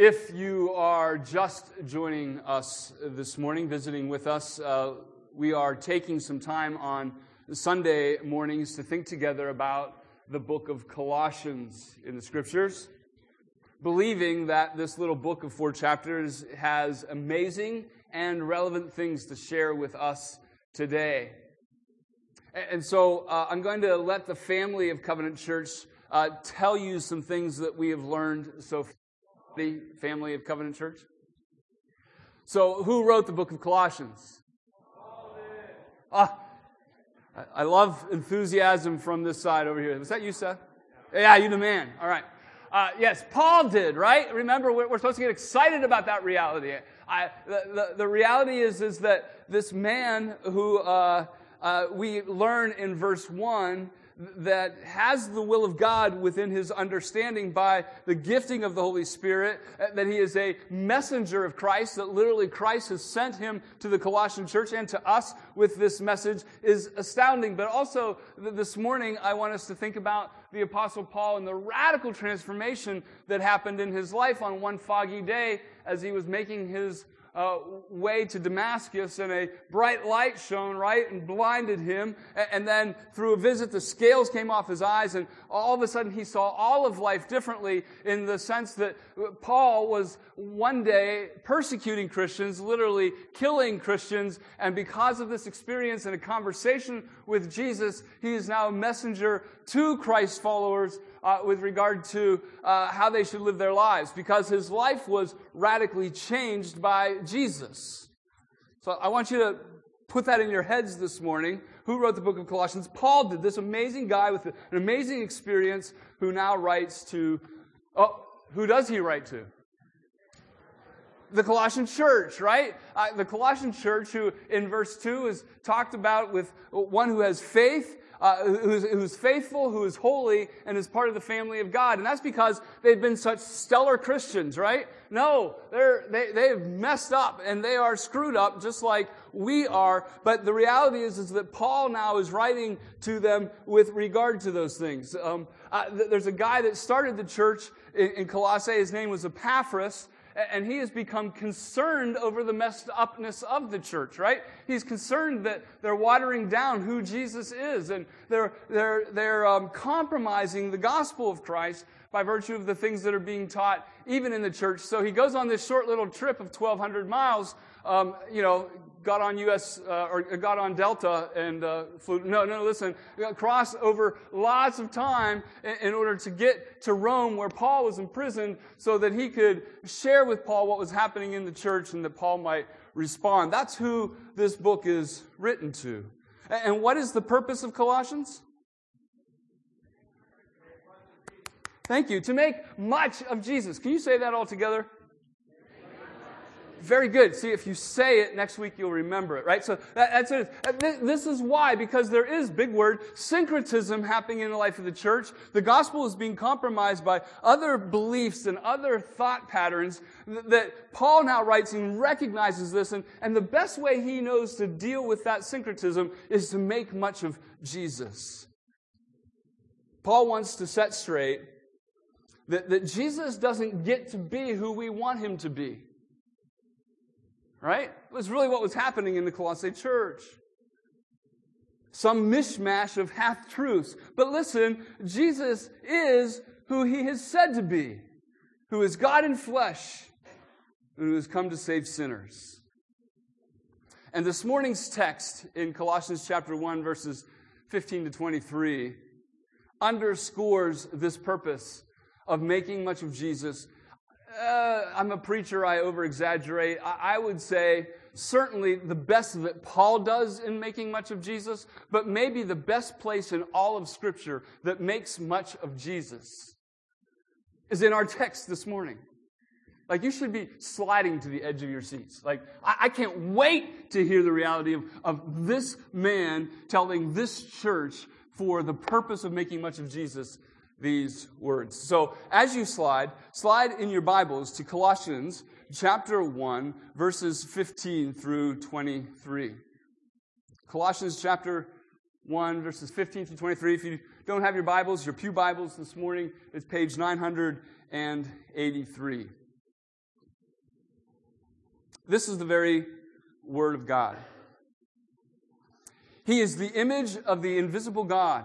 If you are just joining us this morning, visiting with us, uh, we are taking some time on Sunday mornings to think together about the book of Colossians in the scriptures, believing that this little book of four chapters has amazing and relevant things to share with us today. And so uh, I'm going to let the family of Covenant Church uh, tell you some things that we have learned so far family of Covenant Church? So, who wrote the book of Colossians? Ah, I love enthusiasm from this side over here. Was that you, Seth? Yeah, you the man. All right. Uh, yes, Paul did, right? Remember, we're, we're, supposed to get excited about that reality. I, the, the, the, reality is, is that this man who uh, uh, we learn in verse 1 that has the will of God within his understanding by the gifting of the Holy Spirit, uh, that he is a messenger of Christ, that literally Christ has sent him to the Colossian church and to us with this message is astounding. But also, this morning, I want us to think about the Apostle Paul and the radical transformation that happened in his life on one foggy day as he was making his uh, way to Damascus, and a bright light shone, right, and blinded him. And then through a visit, the scales came off his eyes, and all of a sudden he saw all of life differently in the sense that Paul was one day persecuting Christians, literally killing Christians, and because of this experience and a conversation with Jesus, he is now a messenger to Christ's followers uh, with regard to uh, how they should live their lives because his life was radically changed by Jesus. So I want you to put that in your heads this morning. Who wrote the book of Colossians? Paul did. This amazing guy with an amazing experience who now writes to, oh, who does he write to? the Colossian church, right? Uh, the Colossian church, who in verse 2 is talked about with one who has faith uh, who's, who's faithful, who is holy, and is part of the family of God. And that's because they've been such stellar Christians, right? No, they're, they, they've messed up and they are screwed up just like we are. But the reality is, is that Paul now is writing to them with regard to those things. Um, uh, there's a guy that started the church in, in Colossae. His name was Epaphras and he has become concerned over the messed upness of the church, right? He's concerned that they're watering down who Jesus is, and they're, they're, they're um, compromising the gospel of Christ by virtue of the things that are being taught even in the church. So he goes on this short little trip of 1,200 miles, um, you know, got on US uh, or got on Delta and uh, flew. No, no, listen, crossed over lots of time in, in, order to get to Rome where Paul was imprisoned so that he could share with Paul what was happening in the church and that Paul might respond. That's who this book is written to. And what is the purpose of Colossians? Thank you. To make much of Jesus. Can you say that all together? Very good. See, if you say it next week, you'll remember it, right? So that, that's it. This is why, because there is, big word, syncretism happening in the life of the church. The gospel is being compromised by other beliefs and other thought patterns that Paul now writes and recognizes this. And, and the best way he knows to deal with that syncretism is to make much of Jesus. Paul wants to set straight that, that Jesus doesn't get to be who we want him to be. Right? It was really what was happening in the Colossae church. Some mishmash of half truths. But listen, Jesus is who he has said to be, who is God in flesh, and who has come to save sinners. And this morning's text in Colossians chapter 1, verses 15 to 23, underscores this purpose of making much of Jesus uh, I'm a preacher, I over exaggerate. I, I would say certainly the best that Paul does in making much of Jesus, but maybe the best place in all of Scripture that makes much of Jesus is in our text this morning. Like, you should be sliding to the edge of your seats. Like, I, I, can't wait to hear the reality of, of this man telling this church for the purpose of making much of Jesus these words. So as you slide, slide in your Bibles to Colossians chapter 1, verses 15 through 23. Colossians chapter 1, verses 15 through 23. If you don't have your Bibles, your Pew Bibles this morning, it's page 983. This is the very Word of God. He is the image of the invisible God,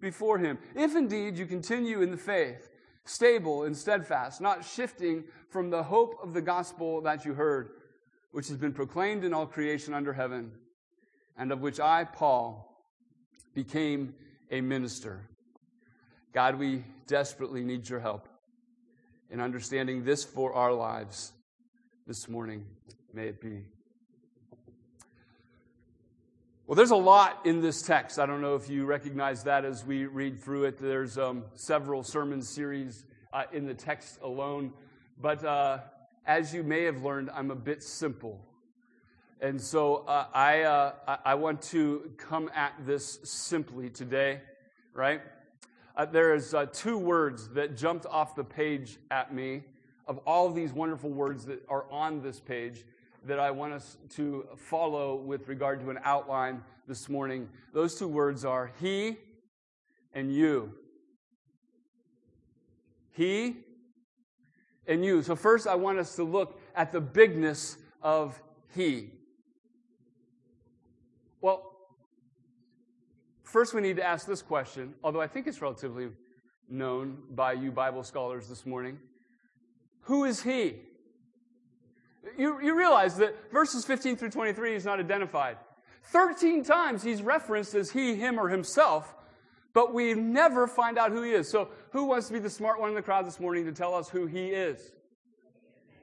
before him. If indeed you continue in the faith, stable and steadfast, not shifting from the hope of the gospel that you heard, which has been proclaimed in all creation under heaven, and of which I, Paul, became a minister. God, we desperately need your help in understanding this for our lives this morning. May it be. Well, there's a lot in this text. I don't know if you recognize that as we read through it. There's um, several sermon series uh, in the text alone. But uh, as you may have learned, I'm a bit simple. And so uh, I, uh, I want to come at this simply today, right? Uh, there's uh, two words that jumped off the page at me of all these wonderful words that are on this page that I want us to follow with regard to an outline this morning. Those two words are He and you. He and you. So, first, I want us to look at the bigness of He. Well, first, we need to ask this question, although I think it's relatively known by you Bible scholars this morning. Who is He? You, you realize that verses 15 through 23 is not identified. 13 times he's referenced as he, him, or himself, but we never find out who he is. So, who wants to be the smart one in the crowd this morning to tell us who he is?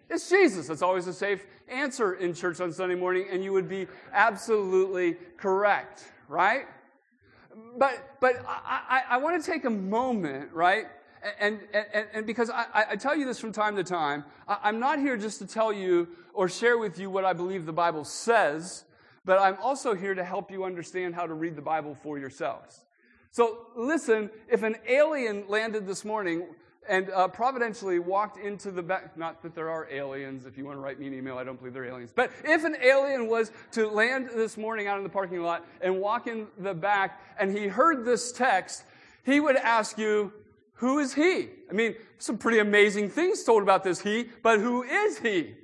It's Jesus. That's always a safe answer in church on Sunday morning, and you would be absolutely correct, right? But, but I, I, I want to take a moment, right? And, and, and because I, I, tell you this from time to time, I'm not here just to tell you or share with you what I believe the Bible says, but I'm also here to help you understand how to read the Bible for yourselves. So listen, if an alien landed this morning and uh, providentially walked into the back, not that there are aliens, if you want to write me an email, I don't believe they're aliens, but if an alien was to land this morning out in the parking lot and walk in the back and he heard this text, he would ask you, who is he? I mean, some pretty amazing things told about this he, but who is he?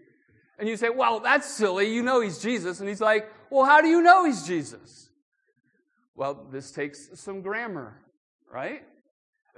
And you say, well, that's silly. You know he's Jesus. And he's like, well, how do you know he's Jesus? Well, this takes some grammar, right?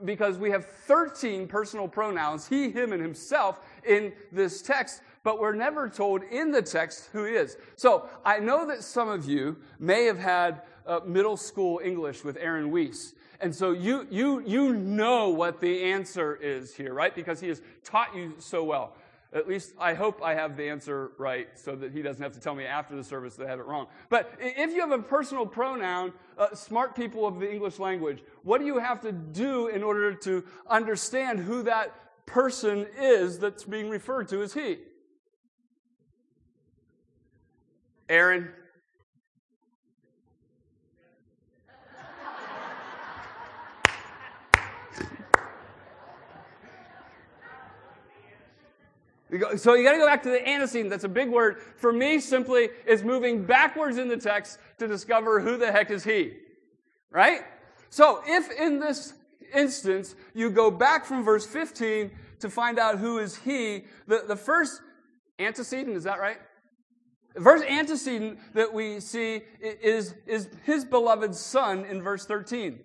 Because we have 13 personal pronouns, he, him, and himself, in this text, but we're never told in the text who he is. So I know that some of you may have had uh, middle school English with Aaron Weiss. And so you, you, you know what the answer is here, right? Because he has taught you so well. At least I hope I have the answer right so that he doesn't have to tell me after the service that I have it wrong. But if you have a personal pronoun, uh, smart people of the English language, what do you have to do in order to understand who that person is that's being referred to as he? Aaron, So you got to go back to the antecedent. That's a big word. For me, simply is moving backwards in the text to discover who the heck is he. Right? So if in this instance you go back from verse 15 to find out who is he, the, the first antecedent, is that right? The first antecedent that we see is, is his beloved son in verse 13.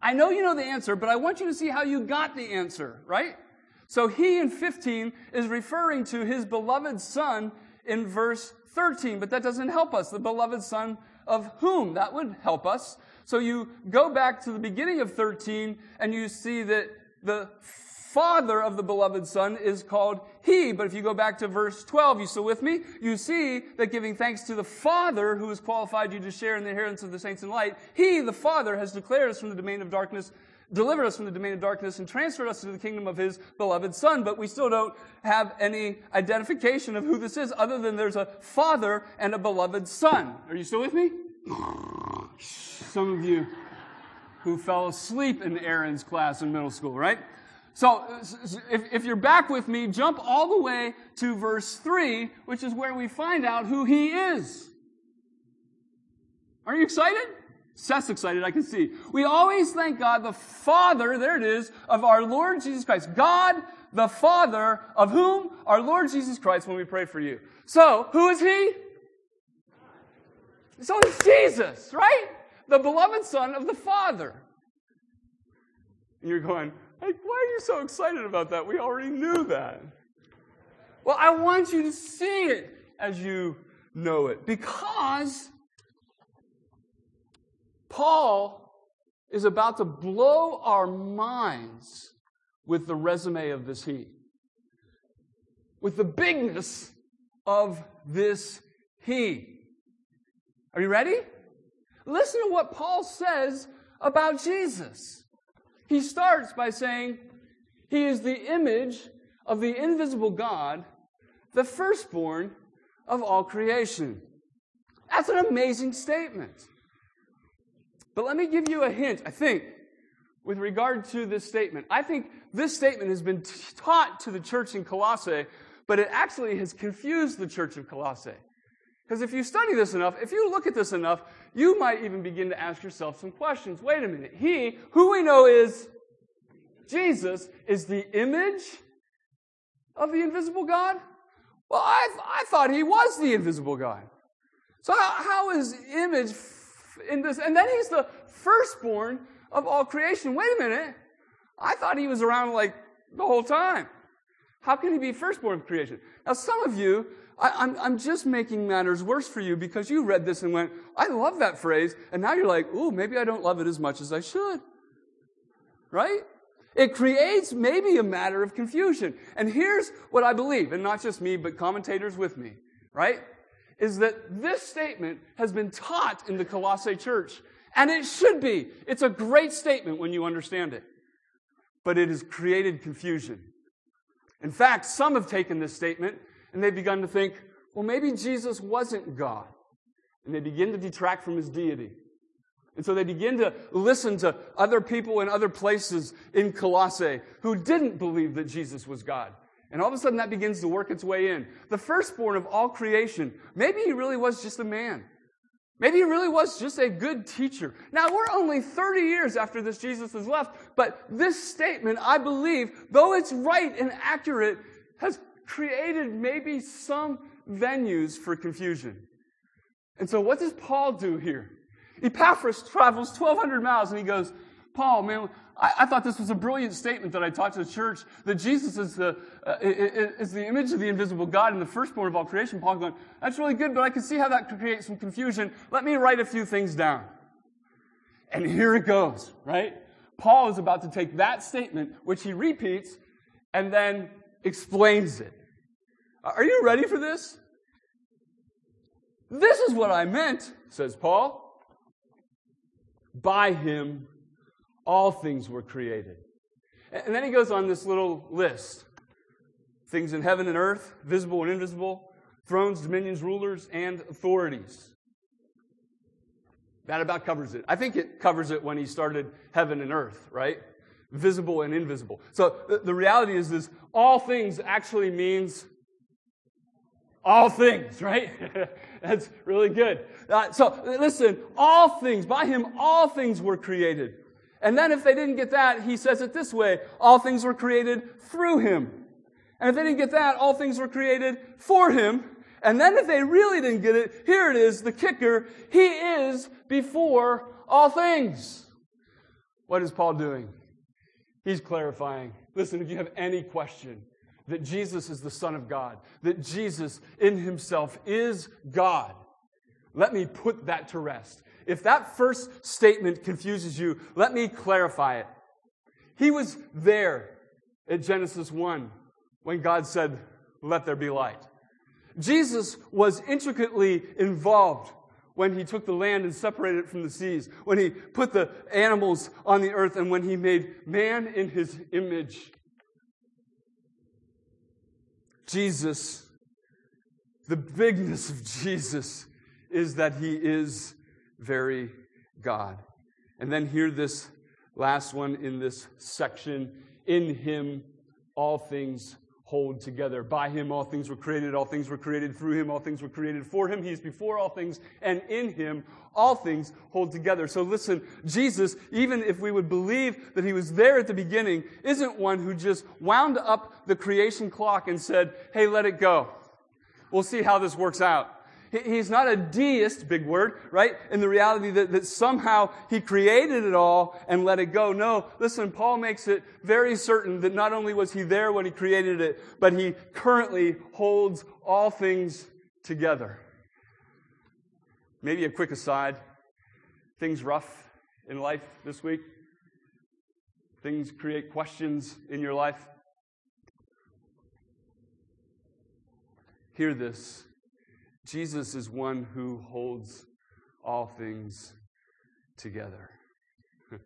I know you know the answer, but I want you to see how you got the answer, right? So he in 15 is referring to his beloved son in verse 13, but that doesn't help us. The beloved son of whom? That would help us. So you go back to the beginning of 13 and you see that the father of the beloved son is called he. But if you go back to verse 12, you still with me? You see that giving thanks to the father who has qualified you to share in the inheritance of the saints in light, he, the father, has declared us from the domain of darkness delivered us from the domain of darkness and transferred us to the kingdom of his beloved son. But we still don't have any identification of who this is other than there's a father and a beloved son. Are you still with me? Some of you who fell asleep in Aaron's class in middle school, right? So, if, if you're back with me, jump all the way to verse 3, which is where we find out who he is. Are you excited? Seth's excited, I can see. We always thank God, the Father, there it is, of our Lord Jesus Christ. God, the Father, of whom? Our Lord Jesus Christ, when we pray for you. So, who is He? So it's Jesus, right? The beloved Son of the Father. And you're going, like, why are you so excited about that? We already knew that. Well, I want you to see it as you know it because Paul is about to blow our minds with the resume of this he, with the bigness of this he. Are you ready? Listen to what Paul says about Jesus. He starts by saying, He is the image of the invisible God, the firstborn of all creation. That's an amazing statement. But let me give you a hint, I think, with regard to this statement. I think this statement has been t- taught to the church in Colossae, but it actually has confused the church of Colossae. Because if you study this enough, if you look at this enough, you might even begin to ask yourself some questions. Wait a minute. He, who we know is Jesus, is the image of the invisible God? Well, I, I thought he was the invisible God. So how, how is image in this, and then he's the firstborn of all creation. Wait a minute. I thought he was around like the whole time. How can he be firstborn of creation? Now, some of you, I, am I'm, I'm just making matters worse for you because you read this and went, I love that phrase. And now you're like, ooh, maybe I don't love it as much as I should. Right? It creates maybe a matter of confusion. And here's what I believe, and not just me, but commentators with me, right? Is that this statement has been taught in the Colossae church. And it should be. It's a great statement when you understand it. But it has created confusion. In fact, some have taken this statement and they've begun to think, well, maybe Jesus wasn't God. And they begin to detract from his deity. And so they begin to listen to other people in other places in Colossae who didn't believe that Jesus was God. And all of a sudden that begins to work its way in. The firstborn of all creation. Maybe he really was just a man. Maybe he really was just a good teacher. Now, we're only 30 years after this Jesus has left, but this statement, I believe, though it's right and accurate, has created maybe some venues for confusion. And so, what does Paul do here? Epaphras travels 1,200 miles and he goes, Paul, man, I, I, thought this was a brilliant statement that I taught to the church that Jesus is the, uh, is the image of the invisible God and the firstborn of all creation. Paul going, that's really good, but I can see how that could create some confusion. Let me write a few things down. And here it goes, right? Paul is about to take that statement, which he repeats, and then explains it. Are you ready for this? This is what I meant, says Paul. By him all things were created. And then he goes on this little list things in heaven and earth, visible and invisible, thrones, dominions, rulers, and authorities. That about covers it. I think it covers it when he started heaven and earth, right? Visible and invisible. So the reality is this all things actually means all things, right? That's really good. Uh, so listen, all things, by him, all things were created. And then if they didn't get that, he says it this way all things were created through him. And if they didn't get that, all things were created for him. And then if they really didn't get it, here it is, the kicker. He is before all things. What is Paul doing? He's clarifying. Listen, if you have any question that Jesus is the Son of God, that Jesus in himself is God, let me put that to rest. If that first statement confuses you, let me clarify it. He was there at Genesis 1 when God said, Let there be light. Jesus was intricately involved when he took the land and separated it from the seas, when he put the animals on the earth, and when he made man in his image. Jesus, the bigness of Jesus is that he is very God. And then hear this last one in this section. In him, all things hold together. By him, all things were created. All things were created through him. All things were created for him. He is before all things. And in him, all things hold together. So listen, Jesus, even if we would believe that he was there at the beginning, isn't one who just wound up the creation clock and said, hey, let it go. We'll see how this works out. He's not a deist, big word, right? In the reality that, that somehow he created it all and let it go. No, listen, Paul makes it very certain that not only was he there when he created it, but he currently holds all things together. Maybe a quick aside. Things rough in life this week? Things create questions in your life? Hear this Jesus is one who holds all things together.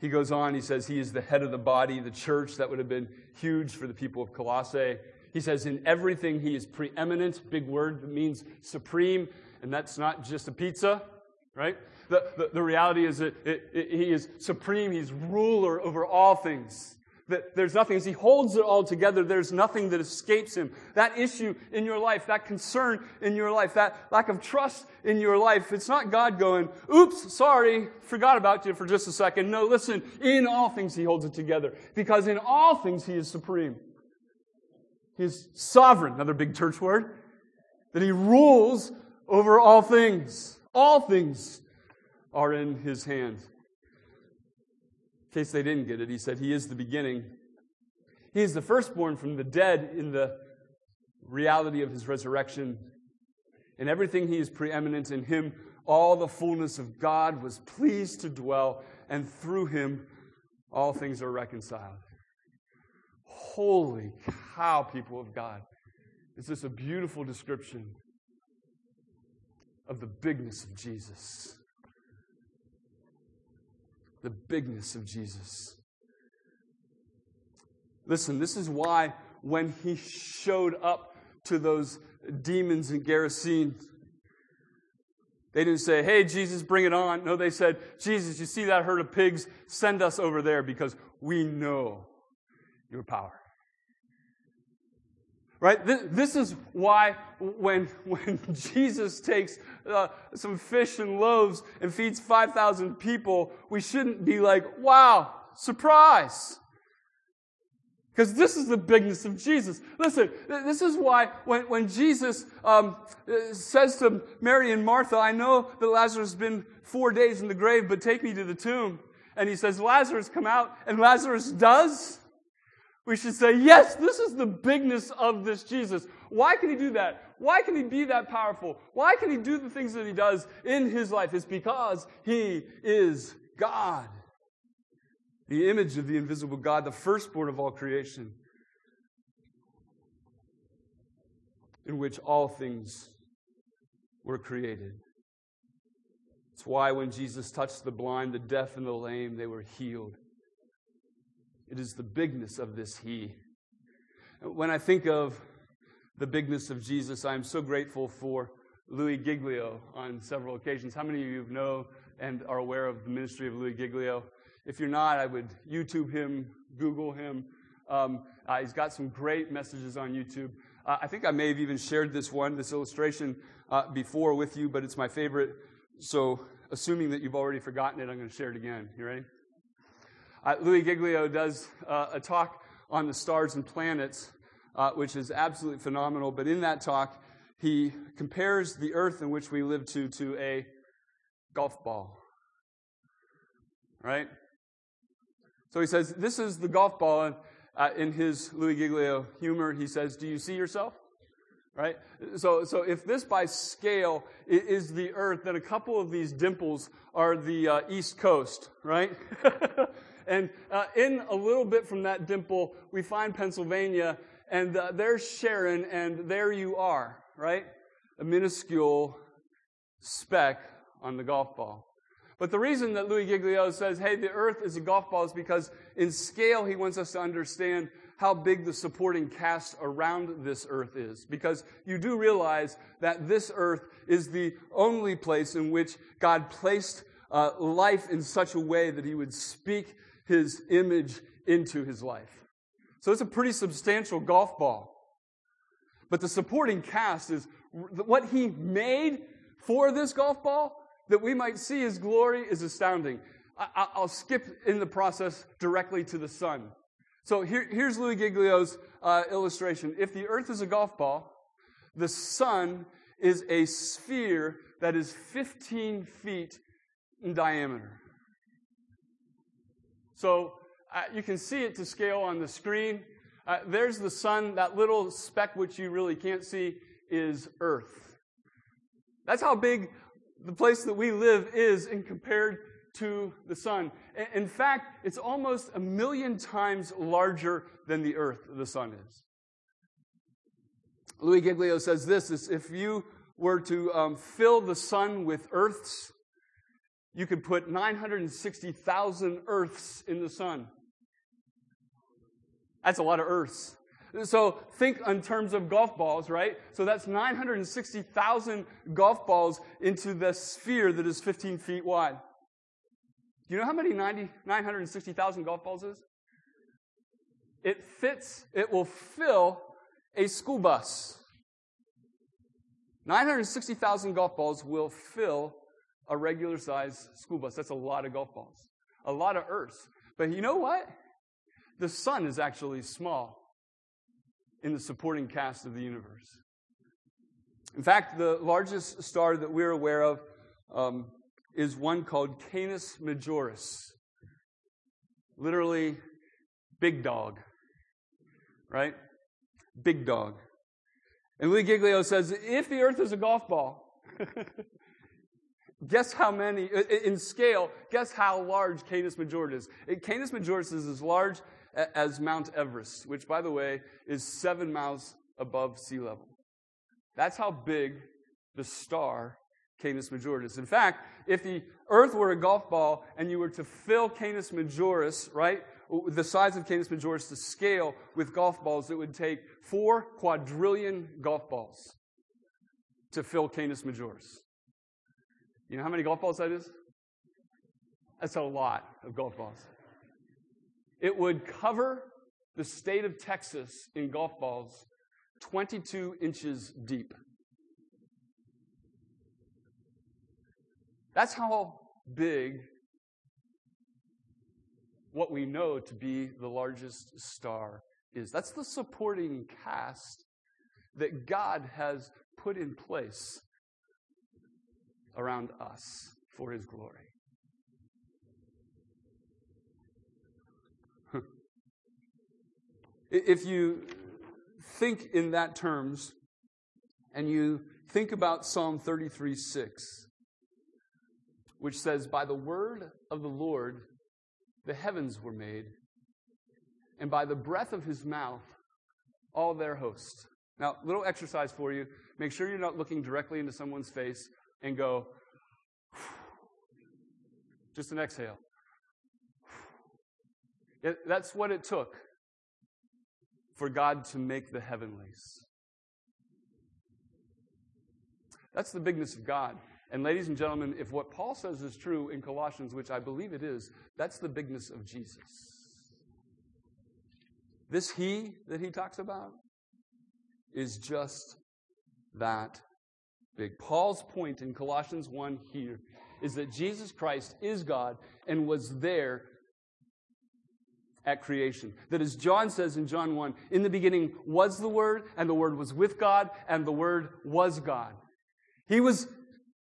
he goes on, he says, He is the head of the body, the church. That would have been huge for the people of Colossae. He says, In everything, He is preeminent, big word that means supreme, and that's not just a pizza, right? The, the, the reality is that it, it, He is supreme, He's ruler over all things that there's nothing, as he holds it all together, there's nothing that escapes him. That issue in your life, that concern in your life, that lack of trust in your life, it's not God going, oops, sorry, forgot about you for just a second. No, listen, in all things he holds it together. Because in all things he is supreme. He is sovereign, another big church word. That he rules over all things. All things are in his hand. Case they didn't get it, he said, He is the beginning. He is the firstborn from the dead in the reality of his resurrection. In everything, he is preeminent. In him, all the fullness of God was pleased to dwell, and through him, all things are reconciled. Holy cow, people of God. Is this a beautiful description of the bigness of Jesus? The bigness of Jesus. Listen, this is why when he showed up to those demons in Gerasene, they didn't say, Hey, Jesus, bring it on. No, they said, Jesus, you see that herd of pigs? Send us over there because we know your power. Right? This, this is why when, when Jesus takes uh, some fish and loaves and feeds 5,000 people, we shouldn't be like, wow, surprise. Because this is the bigness of Jesus. Listen, this is why when, when Jesus um, says to Mary and Martha, I know that Lazarus has been four days in the grave, but take me to the tomb. And he says, Lazarus, come out. And Lazarus does we should say, yes, this is the bigness of this Jesus. Why can he do that? Why can he be that powerful? Why can he do the things that he does in his life? It's because he is God. The image of the invisible God, the firstborn of all creation, in which all things were created. It's why when Jesus touched the blind, the deaf, and the lame, they were healed. It is the bigness of this He. When I think of the bigness of Jesus, I am so grateful for Louis Giglio on several occasions. How many of you know and are aware of the ministry of Louis Giglio? If you're not, I would YouTube him, Google him. Um, uh, he's got some great messages on YouTube. Uh, I think I may have even shared this one, this illustration, uh, before with you, but it's my favorite. So, assuming that you've already forgotten it, I'm going to share it again. You ready? Uh, Louis Giglio does uh, a talk on the stars and planets, uh, which is absolutely phenomenal. But in that talk, he compares the earth in which we live to to a golf ball. Right? So he says, This is the golf ball. And uh, in his Louis Giglio humor, he says, Do you see yourself? right? So, so if this by scale is the earth, then a couple of these dimples are the uh, east coast, right? and uh, in a little bit from that dimple, we find Pennsylvania, and uh, there's Sharon, and there you are, right? A minuscule speck on the golf ball. But the reason that Louis Giglio says, hey, the earth is a golf ball is because in scale, he wants us to understand how big the supporting cast around this earth is. Because you do realize that this earth is the only place in which God placed uh, life in such a way that he would speak his image into his life. So it's a pretty substantial golf ball. But the supporting cast is what he made for this golf ball that we might see his glory is astounding. I, will skip in the process directly to the sun. So here, here's Louis Giglio's uh, illustration. If the earth is a golf ball, the sun is a sphere that is 15 feet in diameter. So uh, you can see it to scale on the screen. Uh, there's the sun. That little speck, which you really can't see, is Earth. That's how big the place that we live is in compared to the sun. In fact, it's almost a million times larger than the earth the sun is. Louis Giglio says this is if you were to um, fill the sun with earths, you could put 960,000 earths in the sun. That's a lot of earths. So think in terms of golf balls, right? So that's 960,000 golf balls into the sphere that is 15 feet wide. Do you know how many 90, 960,000 golf balls is? It fits, it will fill a school bus. 960,000 golf balls will fill a regular size school bus. That's a lot of golf balls, a lot of Earths. But you know what? The sun is actually small in the supporting cast of the universe. In fact, the largest star that we're aware of um, is one called Canis Majoris. Literally, big dog. Right? Big dog. And Louis Giglio says if the earth is a golf ball, guess how many, in scale, guess how large Canis Majoris is. Eh, Canis Majoris is as large as Mount Everest, which, by the way, is seven miles above sea level. That's how big the star Canis Majoris. Is. In fact, if the earth were a golf ball and you were to fill Canis Majoris, right, the size of Canis Majoris to scale with golf balls, it would take four quadrillion golf balls to fill Canis Majoris. You know how many golf balls that is? That's a lot of golf balls. It would cover the state of Texas in golf balls 22 inches deep. That's how big what we know to be the largest star is. That's the supporting cast that God has put in place around us for his glory. if you think in that terms and you think about Psalm 33 6, which says, By the word of the Lord the heavens were made, and by the breath of his mouth all their hosts. Now, little exercise for you. Make sure you're not looking directly into someone's face and go, just an exhale. That's what it took for God to make the heavenlies. That's the bigness of God. And, ladies and gentlemen, if what Paul says is true in Colossians, which I believe it is, that's the bigness of Jesus. This He that he talks about is just that big. Paul's point in Colossians 1 here is that Jesus Christ is God and was there at creation. That as John says in John 1, in the beginning was the Word, and the Word was with God, and the Word was God. He was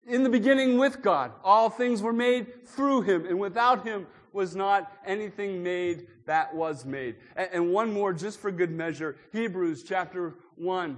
in the beginning with God. All things were made through him, and without him was not anything made that was made. And, one more, just for good measure Hebrews chapter 1.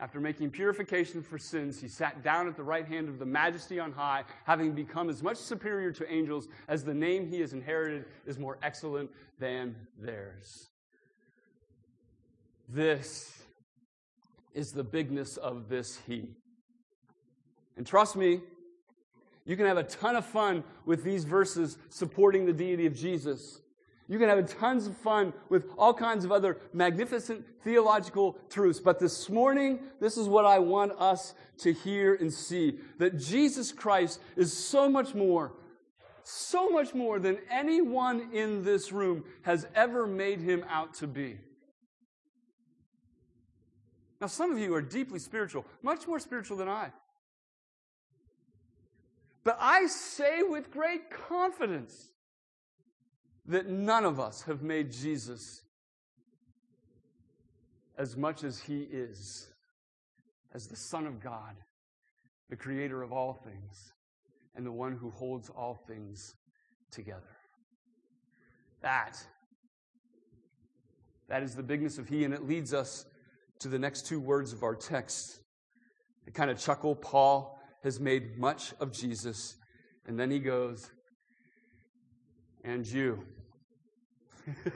After making purification for sins, he sat down at the right hand of the majesty on high, having become as much superior to angels as the name he has inherited is more excellent than theirs. This is the bigness of this He. And trust me, you can have a ton of fun with these verses supporting the deity of Jesus. You can have tons of fun with all kinds of other magnificent theological truths. But this morning, this is what I want us to hear and see that Jesus Christ is so much more, so much more than anyone in this room has ever made him out to be. Now, some of you are deeply spiritual, much more spiritual than I. But I say with great confidence that none of us have made Jesus as much as he is, as the Son of God, the creator of all things, and the one who holds all things together. That, that is the bigness of he, and it leads us to the next two words of our text. I kind of chuckle. Paul has made much of Jesus, and then he goes, and you.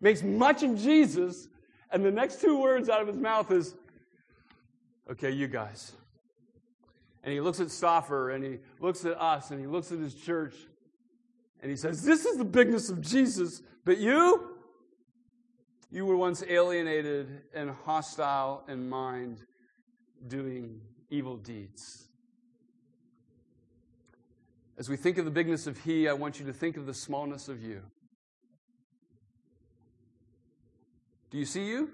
Makes much of Jesus, and the next two words out of his mouth is, okay, you guys. And he looks at Stauffer, and he looks at us, and he looks at his church, and he says, This is the bigness of Jesus, but you, you were once alienated and hostile in mind, doing evil deeds. As we think of the bigness of He, I want you to think of the smallness of you. Do you see you?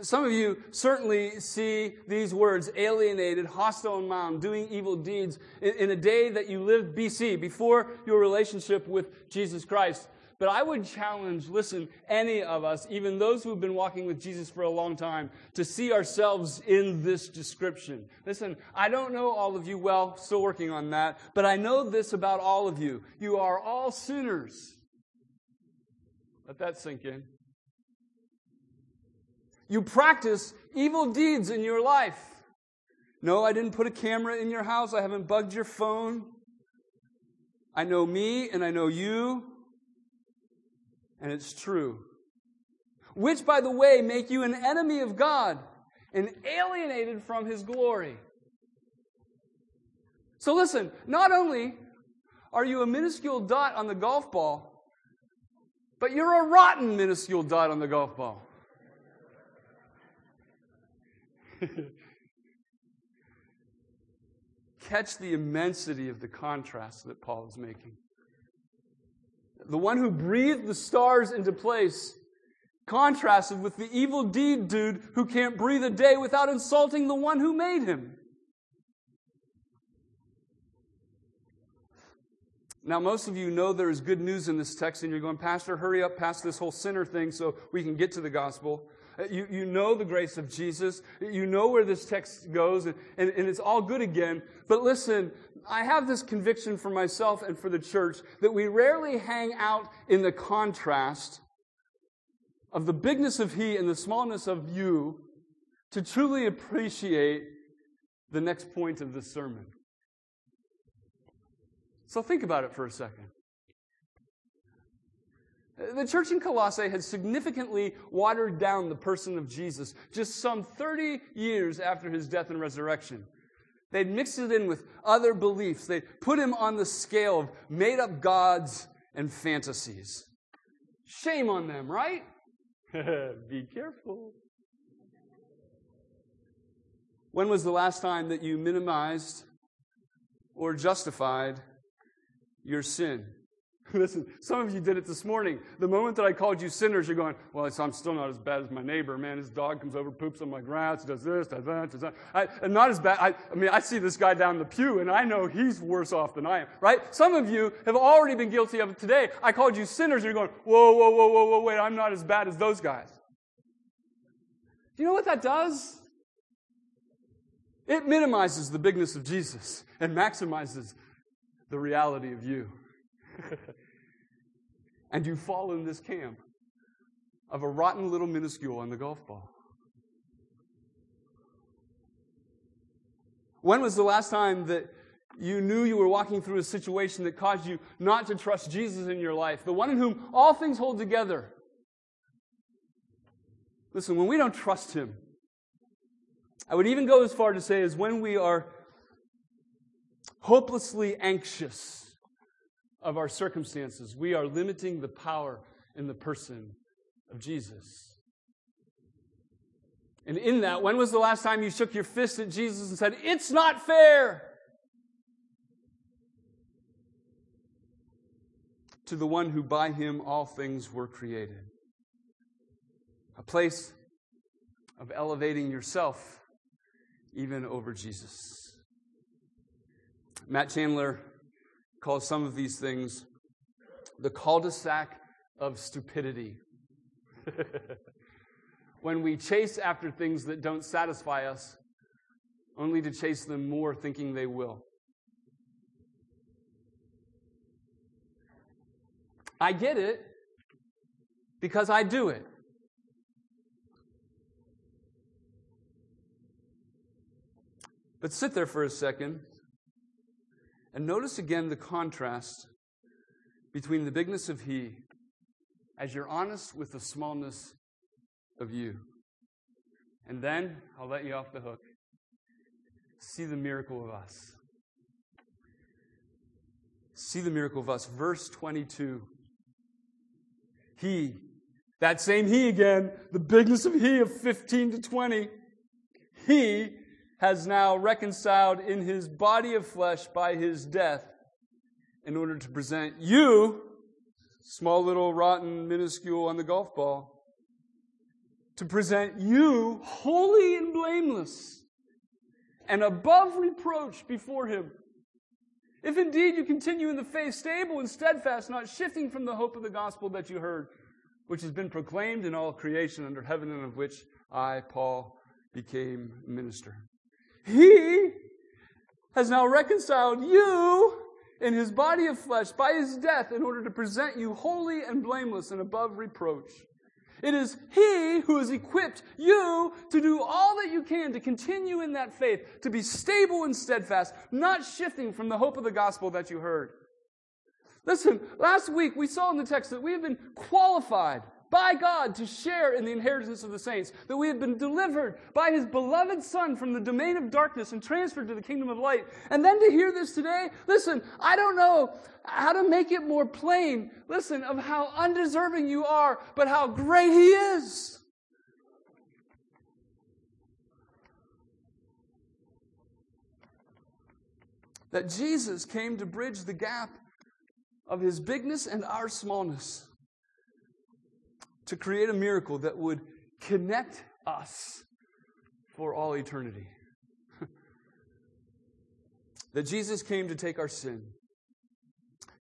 Some of you certainly see these words alienated, hostile in mind, doing evil deeds in, in, a day that you lived BC, before your relationship with Jesus Christ. But I would challenge, listen, any of us, even those who have been walking with Jesus for a long time, to see ourselves in this description. Listen, I don't know all of you well, still working on that, but I know this about all of you. You are all sinners. Let that sink in. You practice evil deeds in your life. No, I didn't put a camera in your house. I haven't bugged your phone. I know me and I know you and it's true. Which, by the way, make you an enemy of God and alienated from his glory. So listen, not only are you a minuscule dot on the golf ball, but you're a rotten minuscule dot on the golf ball. Catch the immensity of the contrast that Paul is making the one who breathed the stars into place, contrasted with the evil deed dude who can't breathe a day without insulting the one who made him. Now, most of you know there is good news in this text, and you're going, Pastor, hurry up past this whole sinner thing so we can get to the gospel. Uh, you, you know the grace of Jesus. You know where this text goes, and, and, and it's all good again. But listen, I have this conviction for myself and for the church that we rarely hang out in the contrast of the bigness of He and the smallness of you to truly appreciate the next point of the sermon. So think about it for a second. The church in Colossae had significantly watered down the person of Jesus just some 30 years after his death and resurrection. They'd mixed it in with other beliefs. They put him on the scale of made up gods and fantasies. Shame on them, right? Be careful. When was the last time that you minimized or justified your sin? Listen, some of you did it this morning. The moment that I called you sinners, you're going, well, I'm still not as bad as my neighbor. Man, his dog comes over, poops on my grass, does this, does that, does that. I, and not as bad. I, I mean, I see this guy down the pew, and I know he's worse off than I am, right? Some of you have already been guilty of it today. I called you sinners, and you're going, whoa, whoa, whoa, whoa, whoa, wait, I'm not as bad as those guys. Do you know what that does? It minimizes the bigness of Jesus and maximizes the reality of you. and you fall in this camp of a rotten little minuscule on the golf ball. When was the last time that you knew you were walking through a situation that caused you not to trust Jesus in your life, the one in whom all things hold together? Listen, when we don't trust Him, I would even go as far to say is when we are hopelessly anxious of our circumstances, we are limiting the power in the person of Jesus. And in that, when was the last time you shook your fist at Jesus and said, It's not fair? To the one who by him all things were created. A place of elevating yourself even over Jesus. Matt Chandler calls some of these things the cul de sac of stupidity. when we chase after things that don't satisfy us, only to chase them more thinking they will. I get it because I do it. But sit there for a second and notice again the contrast between the bigness of He as you're honest with the smallness of you. And then I'll let you off the hook. See the miracle of us. See the miracle of us. Verse 22. He, that same He again, the bigness of He of 15 to 20, He has now reconciled in his body of flesh by his death in order to present you, small little rotten minuscule on the golf ball, to present you holy and blameless and above reproach before him. If indeed you continue in the faith, stable and steadfast, not shifting from the hope of the gospel that you heard, which has been proclaimed in all creation under heaven and of which I, Paul, became minister. He has now reconciled you in his body of flesh by his death in order to present you holy and blameless and above reproach. It is He who has equipped you to do all that you can to continue in that faith, to be stable and steadfast, not shifting from the hope of the gospel that you heard. Listen, last week we saw in the text that we have been qualified by God to share in the inheritance of the saints, that we have been delivered by his beloved Son from the domain of darkness and transferred to the kingdom of light. And then to hear this today, listen, I don't know how to make it more plain, listen, of how undeserving you are, but how great he is. That Jesus came to bridge the gap of his bigness and our smallness to create a miracle that would connect us for all eternity. that Jesus came to take our sin,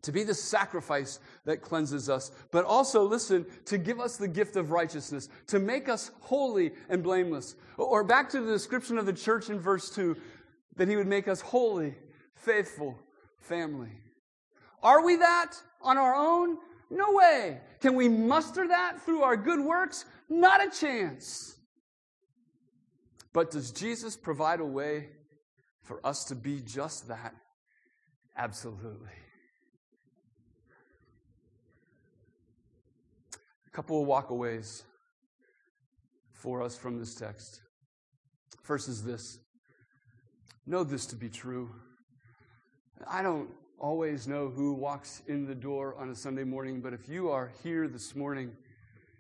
to be the sacrifice that cleanses us, but also, listen, to give us the gift of righteousness, to make us holy and blameless. Or back to the description of the church in verse 2, that he would make us holy, faithful family. Are we that on our own? No way. Can we muster that through our good works? Not a chance. But does Jesus provide a way for us to be just that? Absolutely. A couple of walkaways for us from this text. First is this know this to be true. I don't always know who walks in the door on a Sunday morning, but if you are here this morning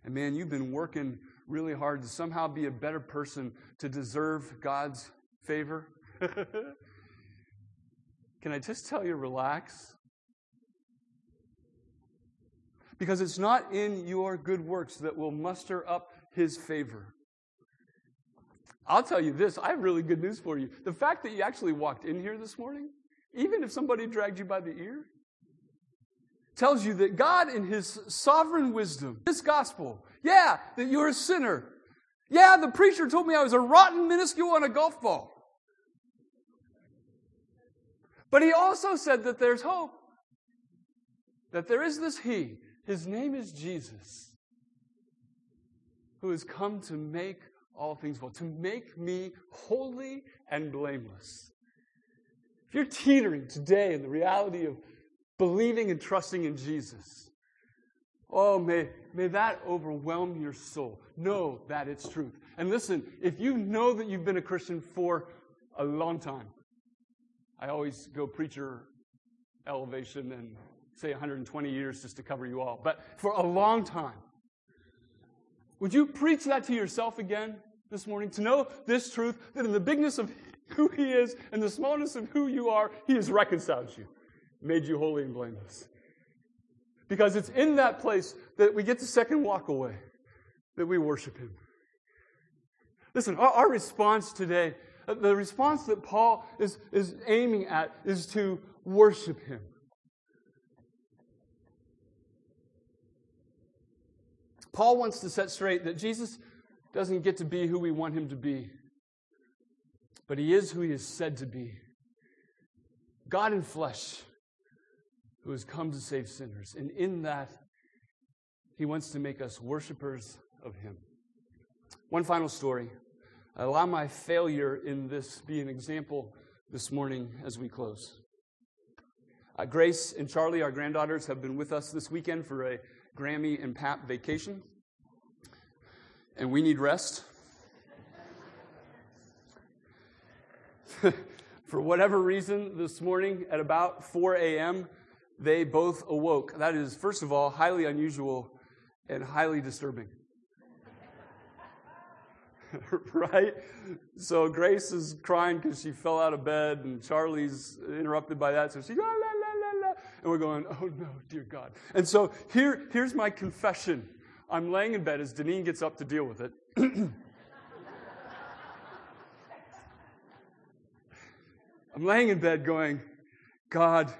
and man, you've been working really hard to somehow be a better person to deserve God's favor, can I just tell you, relax? Because it's not in your good works that will muster up his favor. I'll tell you this I have really good news for you. The fact that you actually walked in here this morning, even if somebody dragged you by the ear, tells you that God, in His sovereign wisdom, this gospel, yeah, that you're a sinner. Yeah, the preacher told me I was a rotten minuscule on a golf ball. But he also said that there's hope. That there is this He. His name is Jesus, who has come to make all things well, to make me holy and blameless. If you're teetering today in the reality of believing and trusting in Jesus, oh, may, may that overwhelm your soul. Know that it's truth. And listen, if you know that you've been a Christian for a long time, I always go preacher elevation and say 120 years just to cover you all, but for a long time. Would you preach that to yourself again this morning? To know this truth that in the bigness of who He is and the smallness of who you are, He has reconciled you, made you holy and blameless. Because it's in that place that we get the second walk away, that we worship Him. Listen, our, our response today uh, the response that Paul is, is aiming at is to worship him. Paul wants to set straight that Jesus doesn't get to be who we want him to be, but he is who he is said to be God in flesh, who has come to save sinners. And in that, he wants to make us worshipers of him. One final story. I Allow my failure in this be an example this morning as we close. Uh, Grace and Charlie, our granddaughters, have been with us this weekend for a Grammy and Pap vacation. And we need rest. for whatever reason, this morning at about 4 a.m., they both awoke. That is, first of all, highly unusual and highly disturbing. right? So Grace is crying because she fell out of bed, and Charlie's interrupted by that. So she ah, la, la, la, la, and we're going, oh no, dear God. And so here, here's my confession. I'm laying in bed as Deneen gets up to deal with it. I'm laying in bed going, God,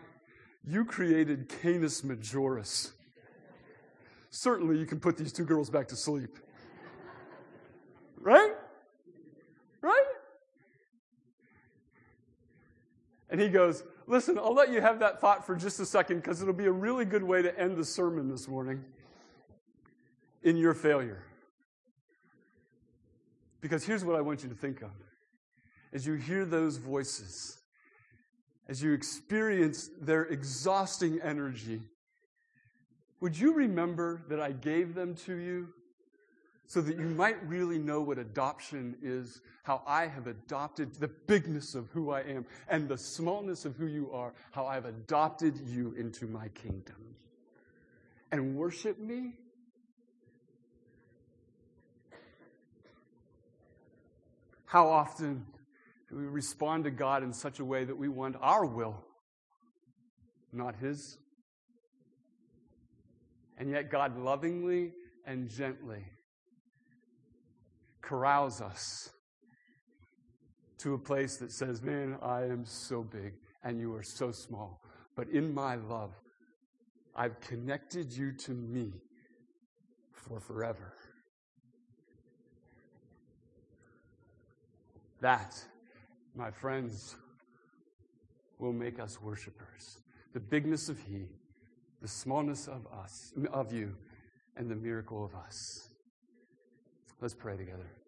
you created Canis Majoris. Certainly you can put these two girls back to sleep. Right? Right? And he goes, Listen, I'll let you have that thought for just a second because it'll be a really good way to end the sermon this morning in your failure. Because here's what I want you to think of as you hear those voices, as you experience their exhausting energy, would you remember that I gave them to you so that you might really know what adoption is, how I have adopted the bigness of who I am and the smallness of who you are, how I've adopted you into my kingdom. And worship me? How often we respond to God in such a way that we want our will, not His? And yet, God lovingly and gently corrals us to a place that says, Man, I am so big and you are so small. But in my love, I've connected you to me for forever. That, my friends, will make us worshipers. The bigness of He, the smallness of us, of you, and the miracle of us. Let's pray together.